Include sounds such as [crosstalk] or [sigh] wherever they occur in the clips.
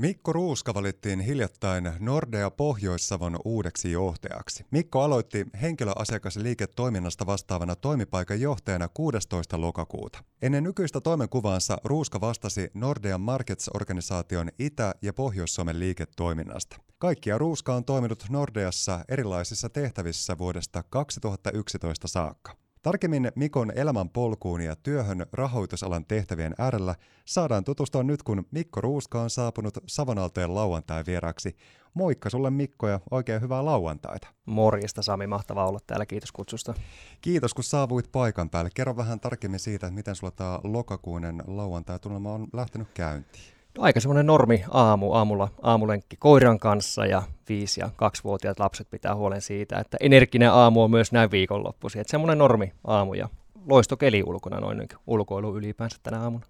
Mikko Ruuska valittiin hiljattain Nordea Pohjois-Savon uudeksi johtajaksi. Mikko aloitti henkilöasiakasliiketoiminnasta vastaavana toimipaikan johtajana 16. lokakuuta. Ennen nykyistä toimenkuvaansa Ruuska vastasi Nordea Markets-organisaation Itä- ja Pohjois-Suomen liiketoiminnasta. Kaikkia Ruuska on toiminut Nordeassa erilaisissa tehtävissä vuodesta 2011 saakka. Tarkemmin Mikon elämän polkuun ja työhön rahoitusalan tehtävien äärellä saadaan tutustua nyt, kun Mikko Ruuska on saapunut Savonaltojen lauantai vieraksi. Moikka sulle Mikko ja oikein hyvää lauantaita. Morjesta Sami, mahtavaa olla täällä, kiitos kutsusta. Kiitos kun saavuit paikan päälle. Kerro vähän tarkemmin siitä, että miten sulla tämä lokakuinen lauantai on lähtenyt käyntiin. Aika semmoinen normi aamu, aamulla aamulenkki koiran kanssa ja viisi- ja kaksivuotiaat lapset pitää huolen siitä, että energinen aamu on myös näin viikonloppuisin. Että semmoinen normi aamu ja loistokeli ulkona noin ulkoilu ylipäänsä tänä aamuna.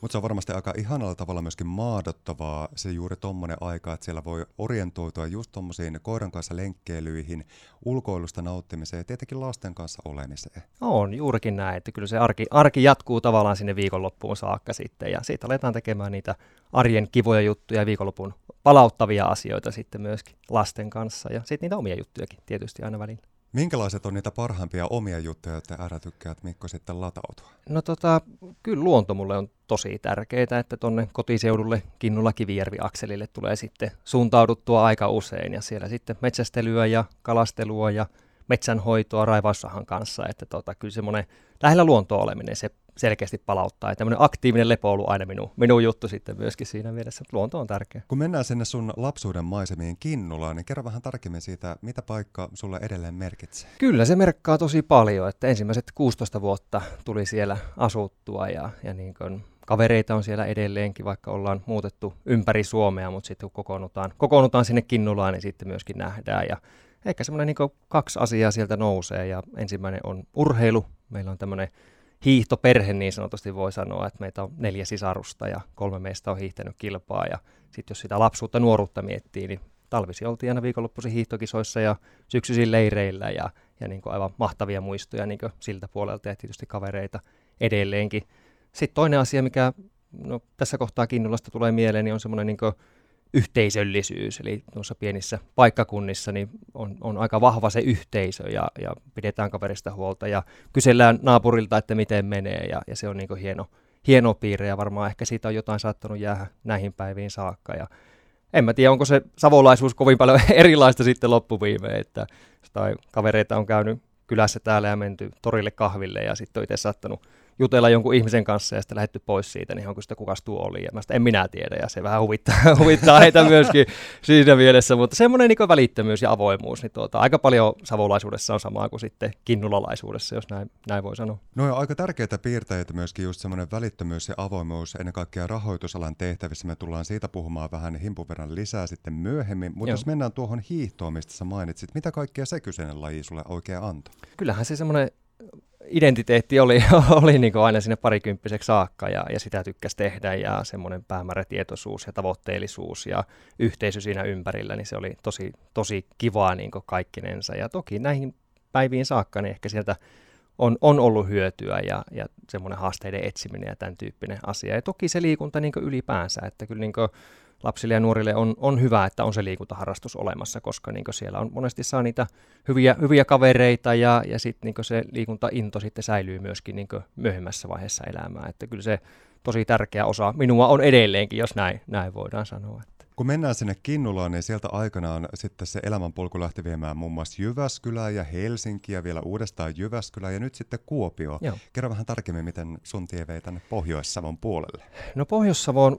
Mutta se on varmasti aika ihanalla tavalla myöskin maadottavaa se juuri tuommoinen aika, että siellä voi orientoitua just tuommoisiin koiran kanssa lenkkeilyihin, ulkoilusta nauttimiseen ja tietenkin lasten kanssa olemiseen. On juurikin näin, että kyllä se arki, arki jatkuu tavallaan sinne viikonloppuun saakka sitten ja siitä aletaan tekemään niitä arjen kivoja juttuja viikonlopun palauttavia asioita sitten myöskin lasten kanssa ja sitten niitä omia juttujakin tietysti aina välillä. Minkälaiset on niitä parhaimpia omia juttuja, joita ärä tykkäät Mikko sitten latautua? No tota, kyllä luonto mulle on tosi tärkeää, että tonne kotiseudulle Kinnula Kivijärvi-akselille tulee sitten suuntauduttua aika usein ja siellä sitten metsästelyä ja kalastelua ja metsänhoitoa raivaussahan kanssa, että tota, kyllä semmoinen lähellä luontoa oleminen, se selkeästi palauttaa. Ja tämmöinen aktiivinen lepo on ollut aina minun, minun juttu sitten myöskin siinä mielessä, että luonto on tärkeä. Kun mennään sinne sun lapsuuden maisemiin Kinnulaan, niin kerro vähän tarkemmin siitä, mitä paikka sulle edelleen merkitsee. Kyllä se merkkaa tosi paljon, että ensimmäiset 16 vuotta tuli siellä asuttua ja, ja niin kuin kavereita on siellä edelleenkin, vaikka ollaan muutettu ympäri Suomea, mutta sitten kun kokoonnutaan, kokoonnutaan sinne Kinnulaan, niin sitten myöskin nähdään. Ja ehkä semmoinen niin kaksi asiaa sieltä nousee ja ensimmäinen on urheilu. Meillä on tämmöinen hiihtoperhe niin sanotusti voi sanoa, että meitä on neljä sisarusta ja kolme meistä on hiihtänyt kilpaa ja sitten jos sitä lapsuutta, nuoruutta miettii, niin talvisi oltiin aina viikonloppuisin hiihtokisoissa ja syksyisin leireillä ja, ja niin aivan mahtavia muistoja niin siltä puolelta ja tietysti kavereita edelleenkin. Sitten toinen asia, mikä no, tässä kohtaa Kinnulasta tulee mieleen, niin on semmoinen niin yhteisöllisyys, eli tuossa pienissä paikkakunnissa niin on, on aika vahva se yhteisö ja, ja pidetään kaverista huolta ja kysellään naapurilta, että miten menee ja, ja se on niin hieno, hieno piirre ja varmaan ehkä siitä on jotain saattanut jäädä näihin päiviin saakka. Ja en mä tiedä, onko se savolaisuus kovin paljon [laughs] erilaista sitten loppuviimeen, että tai kavereita on käynyt kylässä täällä ja menty torille kahville ja sitten on itse saattanut jutella jonkun ihmisen kanssa ja sitten lähetty pois siitä, niin onko sitä kukas tuo oli. Ja mä sitä en minä tiedä ja se vähän huvittaa, [laughs] huvittaa heitä myöskin siinä mielessä, mutta semmoinen niin välittömyys ja avoimuus, niin tuota, aika paljon savolaisuudessa on samaa kuin sitten kinnulalaisuudessa, jos näin, näin voi sanoa. No ja aika tärkeitä piirteitä myöskin just semmoinen välittömyys ja avoimuus ennen kaikkea rahoitusalan tehtävissä. Me tullaan siitä puhumaan vähän himpun verran lisää sitten myöhemmin, mutta jos mennään tuohon hiihtoon, mistä sä mainitsit, mitä kaikkea se kyseinen laji sulle oikein antoi? Kyllähän se semmoinen identiteetti oli, [laughs] oli niin aina sinne parikymppiseksi saakka ja, ja sitä tykkäsi tehdä ja semmoinen päämäärätietoisuus ja tavoitteellisuus ja yhteisö siinä ympärillä, niin se oli tosi, tosi kivaa niin kaikkinensa. Ja toki näihin päiviin saakka niin ehkä sieltä on, on ollut hyötyä ja, ja semmoinen haasteiden etsiminen ja tämän tyyppinen asia. Ja toki se liikunta niin ylipäänsä, että kyllä niin lapsille ja nuorille on, on hyvä, että on se liikuntaharrastus olemassa, koska niin siellä on monesti saa niitä hyviä, hyviä kavereita ja, ja sitten niin se liikuntainto sitten säilyy myöskin niin myöhemmässä vaiheessa elämää. Että kyllä se tosi tärkeä osa minua on edelleenkin, jos näin, näin voidaan sanoa. Kun mennään sinne Kinnulaan, niin sieltä aikanaan sitten se elämänpolku lähti viemään muun muassa Jyväskylää ja Helsinkiä, vielä uudestaan Jyväskylää ja nyt sitten Kuopio. Joo. Kerro vähän tarkemmin, miten sun tie vei tänne Pohjois-Savon puolelle. No Pohjois-Savon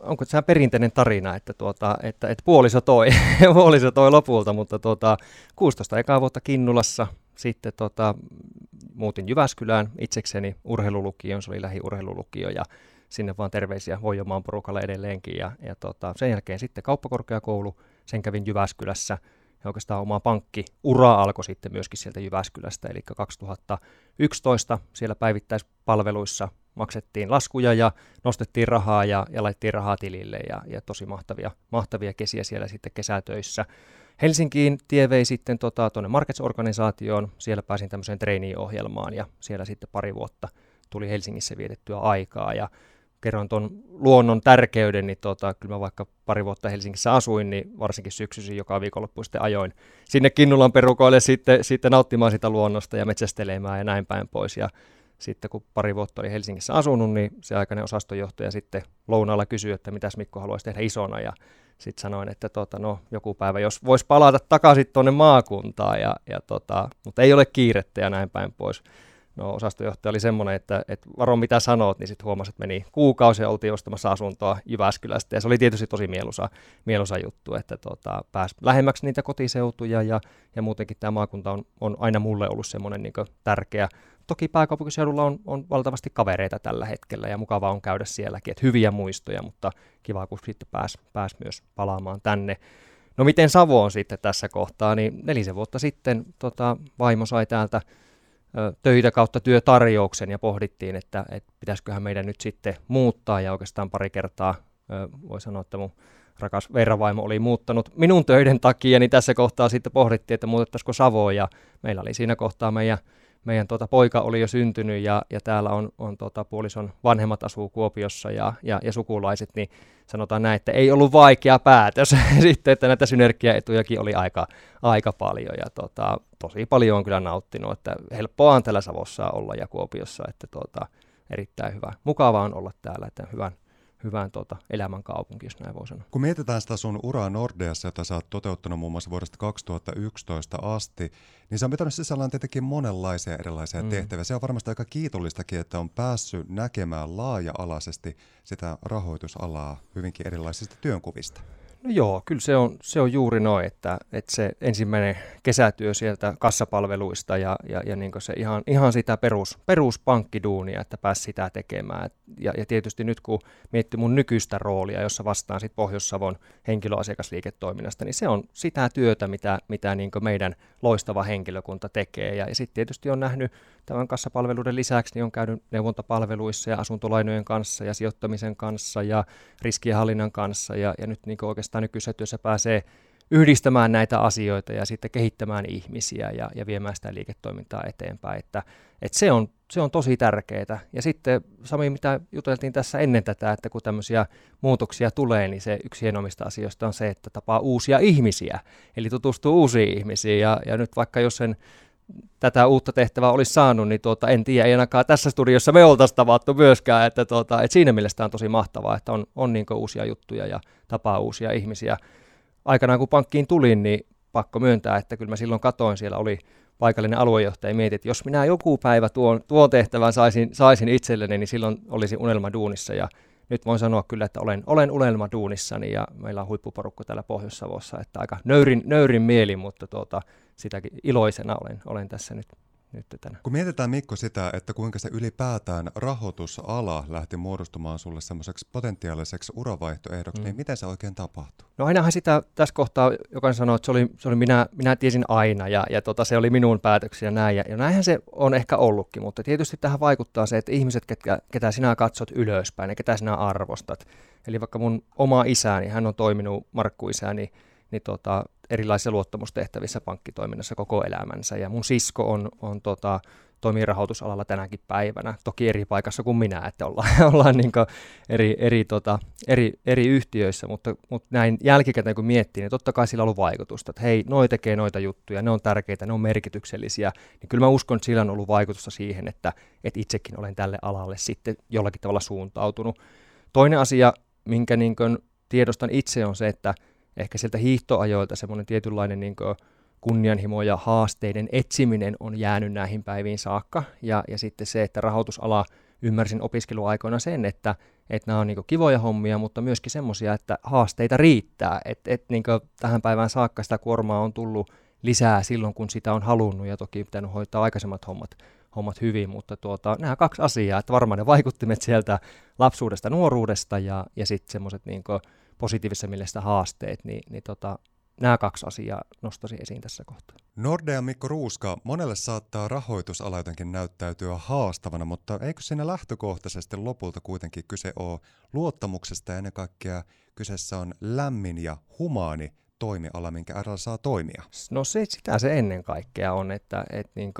onko se perinteinen tarina, että, tuota, että, että puoliso, toi, [laughs] puoliso toi lopulta, mutta tuota, 16 ekaa vuotta Kinnulassa, sitten tuota, muutin Jyväskylään itsekseni urheilulukioon, se oli lähiurheilulukio ja sinne vaan terveisiä Voijomaan porukalle edelleenkin ja, ja tuota, sen jälkeen sitten kauppakorkeakoulu, sen kävin Jyväskylässä ja oikeastaan oma pankkiura alkoi sitten myöskin sieltä Jyväskylästä, eli 2011 siellä päivittäispalveluissa maksettiin laskuja ja nostettiin rahaa ja, ja laittiin rahaa tilille ja, ja tosi mahtavia, mahtavia kesiä siellä sitten kesätöissä. Helsinkiin tie vei sitten tuonne tota, Markets-organisaatioon, siellä pääsin tämmöiseen trainee-ohjelmaan ja siellä sitten pari vuotta tuli Helsingissä vietettyä aikaa ja kerron tuon luonnon tärkeyden, niin tota, kyllä mä vaikka pari vuotta Helsingissä asuin, niin varsinkin syksyisin joka viikonloppu sitten ajoin sinne Kinnulan perukoille sitten, sitten nauttimaan sitä luonnosta ja metsästelemään ja näin päin pois. Ja sitten kun pari vuotta oli Helsingissä asunut, niin se aikainen osastonjohtaja sitten lounaalla kysyi, että mitäs Mikko haluaisi tehdä isona. Ja sitten sanoin, että tota, no, joku päivä, jos voisi palata takaisin tuonne maakuntaan, ja, ja tota, mutta ei ole kiirettä ja näin päin pois. No osastonjohtaja oli semmoinen, että, että varo mitä sanot, niin sitten huomasi, että meni kuukausi ja oltiin ostamassa asuntoa Jyväskylästä. Ja se oli tietysti tosi mieluisa, mieluisa juttu, että tota, pääsi lähemmäksi niitä kotiseutuja ja, ja muutenkin tämä maakunta on, on aina mulle ollut semmoinen niin tärkeä. Toki pääkaupunkiseudulla on, on valtavasti kavereita tällä hetkellä ja mukavaa on käydä sielläkin, että hyviä muistoja, mutta kiva kun sitten pääsi pääs myös palaamaan tänne. No miten Savo on sitten tässä kohtaa, niin nelisen vuotta sitten tota, vaimo sai täältä töitä kautta työtarjouksen ja pohdittiin, että, että pitäisiköhän meidän nyt sitten muuttaa ja oikeastaan pari kertaa voi sanoa, että mun rakas verravaimo oli muuttanut minun töiden takia, niin tässä kohtaa sitten pohdittiin, että muutettaisiko Savoon ja meillä oli siinä kohtaa meidän meidän tuota, poika oli jo syntynyt ja, ja täällä on, on tuota, puolison vanhemmat asuu Kuopiossa ja, ja, ja sukulaiset, niin sanotaan näin, että ei ollut vaikea päätös [laughs] sitten, että näitä synergiaetujakin oli aika, aika paljon ja tota, tosi paljon on kyllä nauttinut, että helppoa on täällä Savossa olla ja Kuopiossa, että tota, erittäin hyvä. Mukavaa on olla täällä, että hyvän, hyvän tuota, elämän kaupunki, jos näin voi sanoa. Kun mietitään sitä sun uraa Nordeassa, jota sä oot toteuttanut muun muassa vuodesta 2011 asti, niin se on pitänyt sisällään tietenkin monenlaisia erilaisia mm. tehtäviä. Se on varmasti aika kiitollistakin, että on päässyt näkemään laaja-alaisesti sitä rahoitusalaa hyvinkin erilaisista työnkuvista. No joo, kyllä se on, se on juuri noin, että, että se ensimmäinen kesätyö sieltä kassapalveluista ja, ja, ja niin se ihan, ihan sitä perus, peruspankkiduunia, että pääsi sitä tekemään. Ja, ja tietysti nyt kun miettii mun nykyistä roolia, jossa vastaan sit Pohjois-Savon henkilöasiakasliiketoiminnasta, niin se on sitä työtä, mitä, mitä niin meidän loistava henkilökunta tekee. Ja, ja sitten tietysti on nähnyt tämän kassapalveluiden lisäksi, niin on käynyt neuvontapalveluissa ja asuntolainojen kanssa ja sijoittamisen kanssa ja riskienhallinnan kanssa ja, ja nyt niin oikeastaan nykyisessä työssä pääsee yhdistämään näitä asioita ja sitten kehittämään ihmisiä ja, ja viemään sitä liiketoimintaa eteenpäin. Että, että se, on, se on tosi tärkeää. Ja sitten Sami, mitä juteltiin tässä ennen tätä, että kun tämmöisiä muutoksia tulee, niin se yksi hienommista asioista on se, että tapaa uusia ihmisiä, eli tutustuu uusiin ihmisiin. Ja, ja nyt vaikka jos sen tätä uutta tehtävää olisi saanut, niin tuota, en tiedä, ei ainakaan tässä studiossa me oltaisiin tavattu myöskään, että, tuota, että siinä mielessä on tosi mahtavaa, että on, on niin uusia juttuja ja tapaa uusia ihmisiä. Aikanaan kun pankkiin tulin, niin pakko myöntää, että kyllä mä silloin katoin, siellä oli paikallinen aluejohtaja ja mietin, että jos minä joku päivä tuon, tuon tehtävän saisin, saisin itselleni, niin silloin olisi unelma duunissa ja nyt voin sanoa kyllä, että olen, olen unelma duunissani ja meillä on huippuporukka täällä Pohjois-Savossa, että aika nöyrin, nöyrin mieli, mutta tuota, sitäkin iloisena olen, olen tässä nyt nyt tänä. Kun mietitään Mikko sitä, että kuinka se ylipäätään rahoitusala lähti muodostumaan sulle semmoiseksi potentiaaliseksi uravaihtoehdoksi, mm. niin miten se oikein tapahtui? No ainahan sitä tässä kohtaa jokainen sanoo, että se oli, se oli minä, minä tiesin aina ja, ja tota, se oli minun päätöksiä näin. Ja, ja näinhän se on ehkä ollutkin, mutta tietysti tähän vaikuttaa se, että ihmiset, ketkä, ketä sinä katsot ylöspäin ja ketä sinä arvostat. Eli vaikka mun oma isäni, hän on toiminut Markku isäni, niin tota, erilaisissa luottamustehtävissä pankkitoiminnassa koko elämänsä. Ja mun sisko on, on tota, toimii rahoitusalalla tänäkin päivänä, toki eri paikassa kuin minä, että ollaan, [laughs] ollaan niin eri, eri, tota, eri, eri yhtiöissä, mutta, mutta näin jälkikäteen kun miettii, niin totta kai sillä on ollut vaikutusta, että hei, noi tekee noita juttuja, ne on tärkeitä, ne on merkityksellisiä, niin kyllä mä uskon, että sillä on ollut vaikutusta siihen, että, että itsekin olen tälle alalle sitten jollakin tavalla suuntautunut. Toinen asia, minkä niin tiedostan itse on se, että ehkä sieltä hiihtoajoilta semmoinen tietynlainen niin kunnianhimo ja haasteiden etsiminen on jäänyt näihin päiviin saakka. Ja, ja sitten se, että rahoitusala, ymmärsin opiskeluaikoina sen, että, että nämä on niin kivoja hommia, mutta myöskin semmoisia, että haasteita riittää. Että et, niin tähän päivään saakka sitä kuormaa on tullut lisää silloin, kun sitä on halunnut ja toki pitänyt hoitaa aikaisemmat hommat, hommat hyvin, mutta tuota, nämä kaksi asiaa, että varmaan ne vaikuttimet sieltä lapsuudesta, nuoruudesta ja, ja sitten semmoiset niin positiivisessa mielessä haasteet, niin, niin tota, nämä kaksi asiaa nostaisin esiin tässä kohtaa. Nordea Mikko Ruuska, monelle saattaa rahoitusala jotenkin näyttäytyä haastavana, mutta eikö siinä lähtökohtaisesti lopulta kuitenkin kyse ole luottamuksesta ja ennen kaikkea kyseessä on lämmin ja humaani toimiala, minkä äärellä saa toimia? No se, sitä se ennen kaikkea on, että, että niin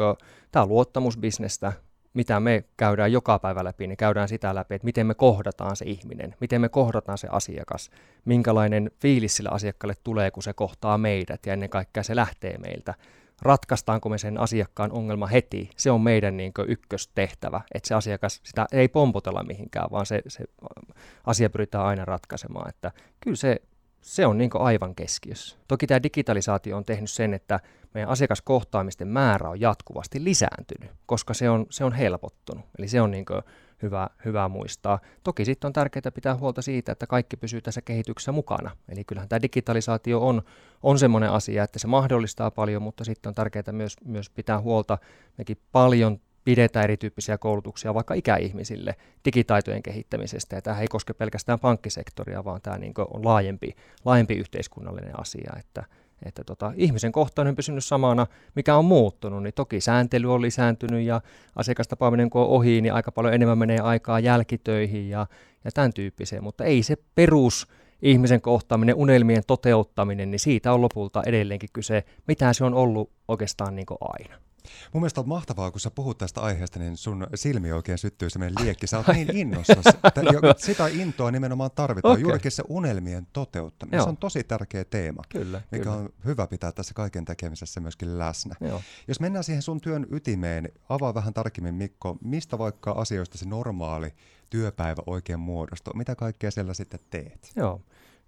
tämä on luottamusbisnestä, mitä me käydään joka päivä läpi, niin käydään sitä läpi, että miten me kohdataan se ihminen, miten me kohdataan se asiakas, minkälainen fiilis sillä asiakkaalle tulee, kun se kohtaa meidät ja ennen kaikkea se lähtee meiltä. Ratkaistaanko me sen asiakkaan ongelma heti, se on meidän niin ykköstehtävä, että se asiakas, sitä ei pompotella mihinkään, vaan se, se asia pyritään aina ratkaisemaan, että kyllä se se on niin aivan keskiössä. Toki tämä digitalisaatio on tehnyt sen, että meidän asiakaskohtaamisten määrä on jatkuvasti lisääntynyt, koska se on, se on helpottunut. Eli se on niin hyvä, hyvä muistaa. Toki sitten on tärkeää pitää huolta siitä, että kaikki pysyy tässä kehityksessä mukana. Eli kyllähän tämä digitalisaatio on, on semmoinen asia, että se mahdollistaa paljon, mutta sitten on tärkeää myös, myös pitää huolta. Mekin paljon pidetään erityyppisiä koulutuksia vaikka ikäihmisille digitaitojen kehittämisestä. Ja tämä ei koske pelkästään pankkisektoria, vaan tämä niin on laajempi, laajempi yhteiskunnallinen asia. Että, että tota, ihmisen kohtaan on pysynyt samana, mikä on muuttunut, niin toki sääntely on lisääntynyt ja asiakastapaaminen kun on ohi, niin aika paljon enemmän menee aikaa jälkitöihin ja, ja tämän tyyppiseen, mutta ei se perus ihmisen kohtaaminen, unelmien toteuttaminen, niin siitä on lopulta edelleenkin kyse, mitä se on ollut oikeastaan niin aina. Mun mielestä on mahtavaa, kun sä puhut tästä aiheesta, niin sun silmi oikein syttyy semmoinen liekki. Sä oot niin innossa. [laughs] no. Sitä intoa nimenomaan tarvitaan, okay. juurikin se unelmien toteuttaminen. Joo. Se on tosi tärkeä teema, kyllä, mikä kyllä. on hyvä pitää tässä kaiken tekemisessä myöskin läsnä. Joo. Jos mennään siihen sun työn ytimeen, avaa vähän tarkemmin Mikko, mistä vaikka asioista se normaali työpäivä oikein muodostuu? Mitä kaikkea siellä sitten teet? Joo,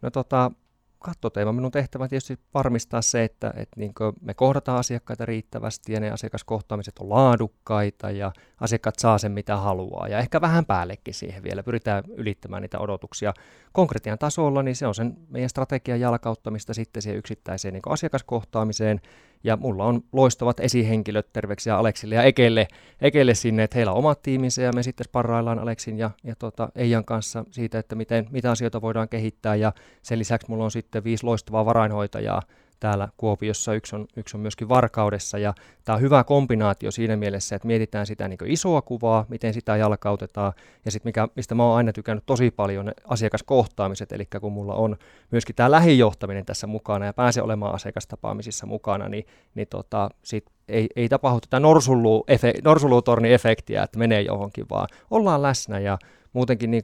no tota, kattoteema. Minun tehtävä tietysti varmistaa se, että, että niin me kohdataan asiakkaita riittävästi ja ne asiakaskohtaamiset on laadukkaita ja asiakkaat saa sen mitä haluaa. Ja ehkä vähän päällekin siihen vielä. Pyritään ylittämään niitä odotuksia konkretian tasolla, niin se on sen meidän strategian jalkauttamista sitten siihen yksittäiseen niin asiakaskohtaamiseen ja mulla on loistavat esihenkilöt, terveksiä Aleksille ja Ekelle, Ekelle sinne, että heillä on omat tiiminsä ja me sitten sparraillaan Aleksin ja, ja tota Eijan kanssa siitä, että miten, mitä asioita voidaan kehittää. Ja sen lisäksi mulla on sitten viisi loistavaa varainhoitajaa, täällä Kuopiossa, yksi on, yksi on myöskin Varkaudessa, ja tämä on hyvä kombinaatio siinä mielessä, että mietitään sitä niin isoa kuvaa, miten sitä jalkautetaan, ja sitten mistä mä oon aina tykännyt tosi paljon, ne asiakaskohtaamiset, eli kun mulla on myöskin tämä lähijohtaminen tässä mukana, ja pääsee olemaan asiakastapaamisissa mukana, niin, niin tota, sit ei, ei tapahdu tätä norsulutorni-efektiä, että menee johonkin, vaan ollaan läsnä, ja muutenkin niin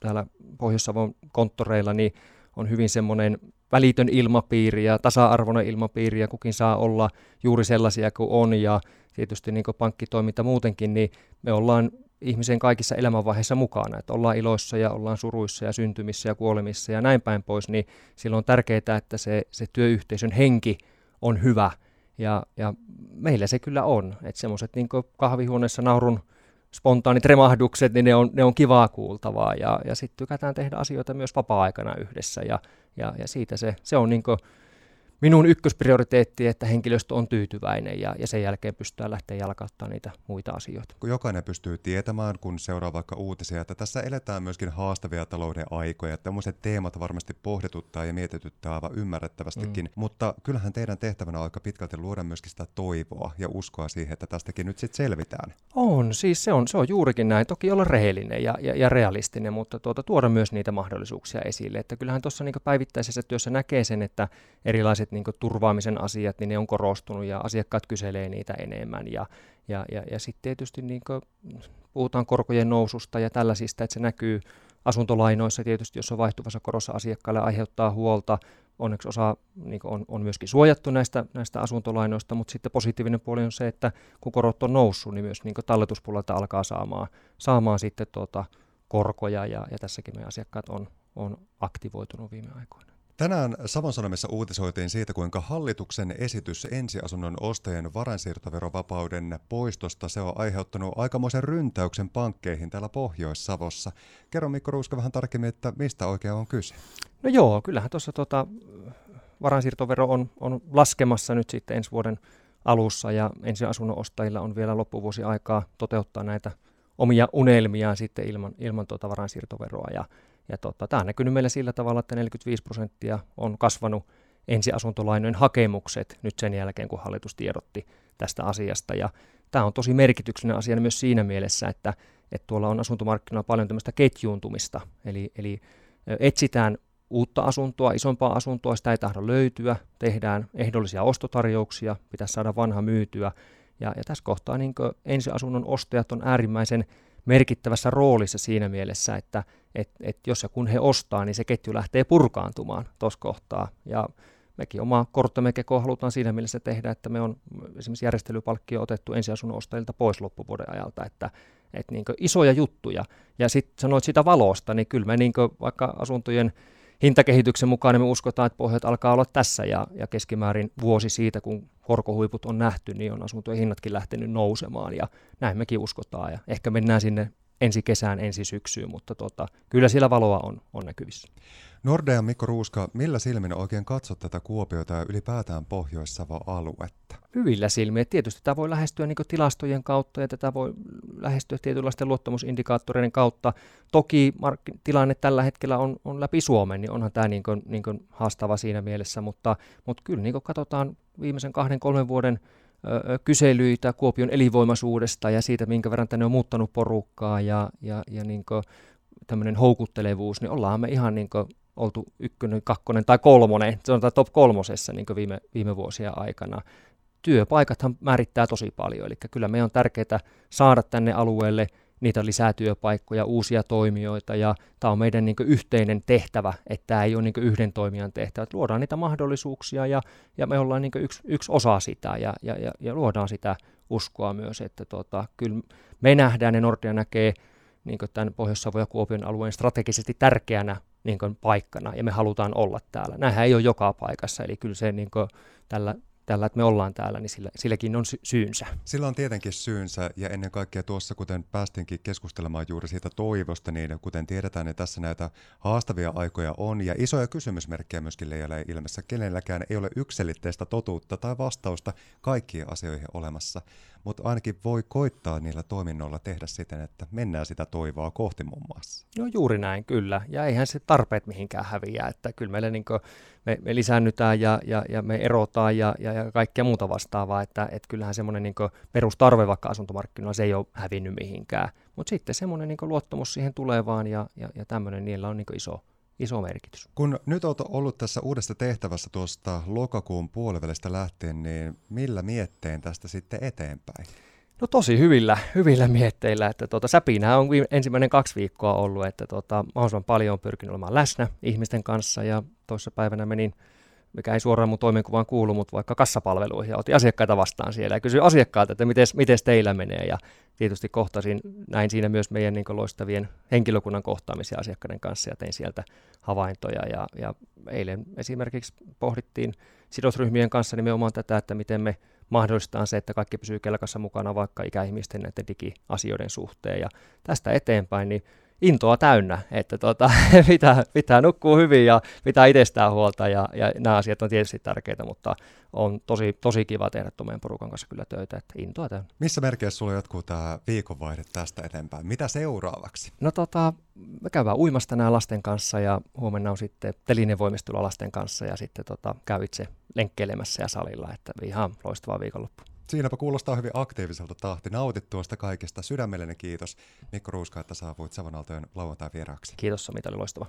täällä Pohjois-Savon konttoreilla, niin on hyvin semmoinen välitön ilmapiiri ja tasa-arvoinen ilmapiiri ja kukin saa olla juuri sellaisia kuin on. Ja tietysti niin kuin pankkitoiminta muutenkin, niin me ollaan ihmisen kaikissa elämänvaiheissa mukana, että ollaan iloissa ja ollaan suruissa ja syntymissä ja kuolemissa ja näin päin pois, niin silloin on tärkeää, että se, se työyhteisön henki on hyvä. Ja, ja meillä se kyllä on, että semmoiset niin kahvihuoneessa naurun spontaanit remahdukset, niin ne on, ne on kivaa kuultavaa. Ja, ja sitten tykätään tehdä asioita myös vapaa-aikana yhdessä. Ja, ja, ja siitä se, se on niin minun ykkösprioriteetti, että henkilöstö on tyytyväinen ja, ja sen jälkeen pystytään lähteä jalkauttamaan niitä muita asioita. Kun jokainen pystyy tietämään, kun seuraa vaikka uutisia, että tässä eletään myöskin haastavia talouden aikoja, että tämmöiset teemat varmasti pohdituttaa ja mietityttää aivan ymmärrettävästikin, mm. mutta kyllähän teidän tehtävänä on aika pitkälti luoda myöskin sitä toivoa ja uskoa siihen, että tästäkin nyt sitten selvitään. On, siis se on, se on juurikin näin. Toki olla rehellinen ja, ja, ja realistinen, mutta tuota, tuoda myös niitä mahdollisuuksia esille. Että kyllähän tuossa niin päivittäisessä työssä näkee sen, että erilaiset tällaiset niin turvaamisen asiat, niin ne on korostunut ja asiakkaat kyselee niitä enemmän. Ja, ja, ja, ja sitten tietysti niin puhutaan korkojen noususta ja tällaisista, että se näkyy asuntolainoissa tietysti, jos on vaihtuvassa korossa asiakkaalle aiheuttaa huolta. Onneksi osa niin on, on myöskin suojattu näistä, näistä asuntolainoista, mutta sitten positiivinen puoli on se, että kun korot on noussut, niin myös niin talletuspuolelta alkaa saamaan, saamaan sitten tuota korkoja ja, ja tässäkin meidän asiakkaat on, on aktivoitunut viime aikoina. Tänään Savon Sanomissa uutisoitiin siitä, kuinka hallituksen esitys ensiasunnon ostajien varainsiirtoverovapauden poistosta se on aiheuttanut aikamoisen ryntäyksen pankkeihin täällä Pohjois-Savossa. Kerro Mikko Ruuska vähän tarkemmin, että mistä oikein on kyse? No joo, kyllähän tuossa tota, varainsiirtovero on, on laskemassa nyt sitten ensi vuoden alussa ja ensiasunnon ostajilla on vielä loppuvuosi aikaa toteuttaa näitä omia unelmiaan sitten ilman, ilman tuota varainsiirtoveroa ja ja tota, tämä on näkynyt meillä sillä tavalla, että 45 prosenttia on kasvanut ensiasuntolainojen hakemukset nyt sen jälkeen, kun hallitus tiedotti tästä asiasta. Ja tämä on tosi merkityksellinen asia myös siinä mielessä, että, että tuolla on asuntomarkkinoilla paljon tämmöistä ketjuuntumista. Eli, eli etsitään uutta asuntoa, isompaa asuntoa, sitä ei tahdo löytyä, tehdään ehdollisia ostotarjouksia, pitäisi saada vanha myytyä, Ja, ja tässä kohtaa niin ensiasunnon ostajat on äärimmäisen merkittävässä roolissa siinä mielessä, että et, et jos ja kun he ostaa, niin se ketju lähtee purkaantumaan tuossa kohtaa. Ja mekin oma korttamme kekoa halutaan siinä mielessä tehdä, että me on esimerkiksi järjestelypalkkio otettu ensiasunnon ostajilta pois loppuvuoden ajalta, että et niin isoja juttuja. Ja sitten sanoit sitä valosta, niin kyllä me niin vaikka asuntojen hintakehityksen mukaan niin me uskotaan, että pohjat alkaa olla tässä ja, ja keskimäärin vuosi siitä, kun korkohuiput on nähty, niin on asuntojen hinnatkin lähtenyt nousemaan ja näin mekin uskotaan ja ehkä mennään sinne ensi kesään, ensi syksyyn, mutta tota, kyllä siellä valoa on, on näkyvissä. Nordea Mikko Ruuska, millä silmin oikein katsot tätä Kuopiota ja ylipäätään Pohjois-Savo-aluetta? Hyvillä silmin. Tietysti tätä voi lähestyä niin tilastojen kautta ja tätä voi lähestyä tietynlaisten luottamusindikaattoreiden kautta. Toki mark- tilanne tällä hetkellä on, on läpi Suomen, niin onhan tämä niin kuin, niin kuin haastava siinä mielessä, mutta, mutta kyllä niin katsotaan viimeisen kahden, kolmen vuoden ö, kyselyitä Kuopion elinvoimaisuudesta ja siitä, minkä verran tänne on muuttanut porukkaa ja, ja, ja niin tämmöinen houkuttelevuus, niin ollaan me ihan niin oltu ykkönen, kakkonen tai kolmonen, on top kolmosessa niin viime, viime vuosien aikana. Työpaikathan määrittää tosi paljon, eli kyllä meidän on tärkeää saada tänne alueelle niitä lisää työpaikkoja, uusia toimijoita, ja tämä on meidän niin yhteinen tehtävä, että tämä ei ole niin yhden toimijan tehtävä, että luodaan niitä mahdollisuuksia, ja, ja me ollaan niin yksi, yksi osa sitä, ja, ja, ja, ja luodaan sitä uskoa myös, että tota, kyllä me nähdään ja Nordea näkee niin tämän Pohjois-Savon ja Kuopion alueen strategisesti tärkeänä niin paikkana ja me halutaan olla täällä. Näinhän ei ole joka paikassa, eli kyllä se niin tällä, tällä, että me ollaan täällä, niin sillä, silläkin on sy- syynsä. Sillä on tietenkin syynsä ja ennen kaikkea tuossa, kuten päästinkin keskustelemaan juuri siitä toivosta, niin kuten tiedetään, niin tässä näitä haastavia aikoja on ja isoja kysymysmerkkejä myöskin leijalle ilmessä. Kenelläkään ei ole yksilitteistä totuutta tai vastausta kaikkiin asioihin olemassa mutta ainakin voi koittaa niillä toiminnoilla tehdä siten, että mennään sitä toivoa kohti muun muassa. No juuri näin, kyllä. Ja eihän se tarpeet mihinkään häviä, että kyllä meille niin me, me lisännytään ja, ja, ja me erotaan ja, ja, ja kaikkea muuta vastaavaa, että et kyllähän semmoinen niin perustarve vaikka asuntomarkkinoilla se ei ole hävinnyt mihinkään. Mutta sitten semmoinen niin luottamus siihen tulevaan ja, ja, ja tämmöinen, niillä on niin iso, iso merkitys. Kun nyt olet ollut tässä uudessa tehtävässä tuosta lokakuun puolivälistä lähtien, niin millä mietteen tästä sitten eteenpäin? No tosi hyvillä, hyvillä mietteillä, että tuota, säpinä on ensimmäinen kaksi viikkoa ollut, että tuota, mahdollisimman paljon on pyrkinyt olemaan läsnä ihmisten kanssa ja toisessa päivänä menin mikä ei suoraan mun toimenkuvaan kuulu, mutta vaikka kassapalveluihin ja otin asiakkaita vastaan siellä. Ja kysyin asiakkailta, että miten teillä menee ja tietysti kohtasin näin siinä myös meidän niin loistavien henkilökunnan kohtaamisia asiakkaiden kanssa ja tein sieltä havaintoja ja, ja eilen esimerkiksi pohdittiin sidosryhmien kanssa nimenomaan tätä, että miten me mahdollistetaan se, että kaikki pysyy kelkassa mukana vaikka ikäihmisten näiden digiasioiden suhteen. Ja tästä eteenpäin, niin intoa täynnä, että tota, [laughs] pitää, pitää nukkua hyvin ja pitää itsestään huolta ja, ja nämä asiat on tietysti tärkeitä, mutta on tosi, tosi kiva tehdä meidän porukan kanssa kyllä töitä, että intoa täynnä. Missä merkeissä sulla jatkuu tämä viikonvaihde tästä eteenpäin? Mitä seuraavaksi? No tota, me käydään uimasta nämä lasten kanssa ja huomenna on sitten telinen voimistelu lasten kanssa ja sitten tota, käy itse lenkkeilemässä ja salilla, että ihan loistavaa viikonloppu. Siinäpä kuulostaa hyvin aktiiviselta tahti. Nautit tuosta kaikesta. Sydämellinen kiitos Mikko Ruuska, että saavuit Savonaltojen lauantai vieraaksi. Kiitos Sami, oli loistava.